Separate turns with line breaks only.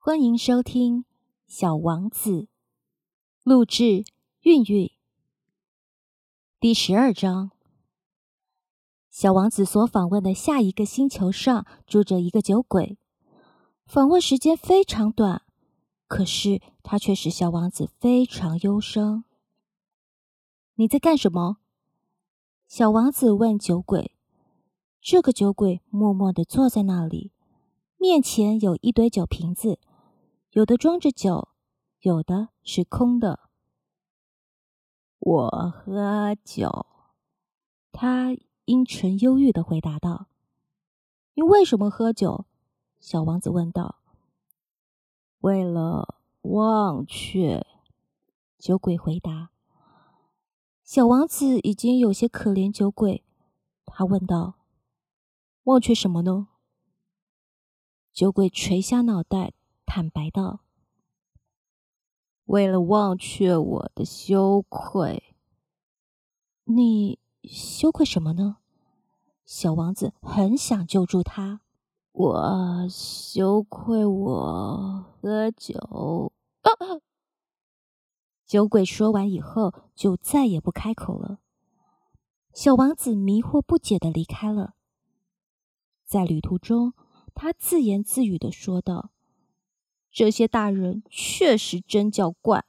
欢迎收听《小王子》，录制韵韵。第十二章，小王子所访问的下一个星球上住着一个酒鬼。访问时间非常短，可是他却使小王子非常忧伤。你在干什么？小王子问酒鬼。这个酒鬼默默地坐在那里，面前有一堆酒瓶子，有的装着酒，有的是空的。我喝酒，他阴沉忧郁的回答道。“你为什么喝酒？”小王子问道。“为了忘却。”酒鬼回答。小王子已经有些可怜酒鬼，他问道。忘却什么呢？酒鬼垂下脑袋，坦白道：“为了忘却我的羞愧。”你羞愧什么呢？小王子很想救助他。我羞愧我喝酒。酒鬼说完以后，就再也不开口了。小王子迷惑不解的离开了。在旅途中，他自言自语的说道：“这些大人确实真叫怪。”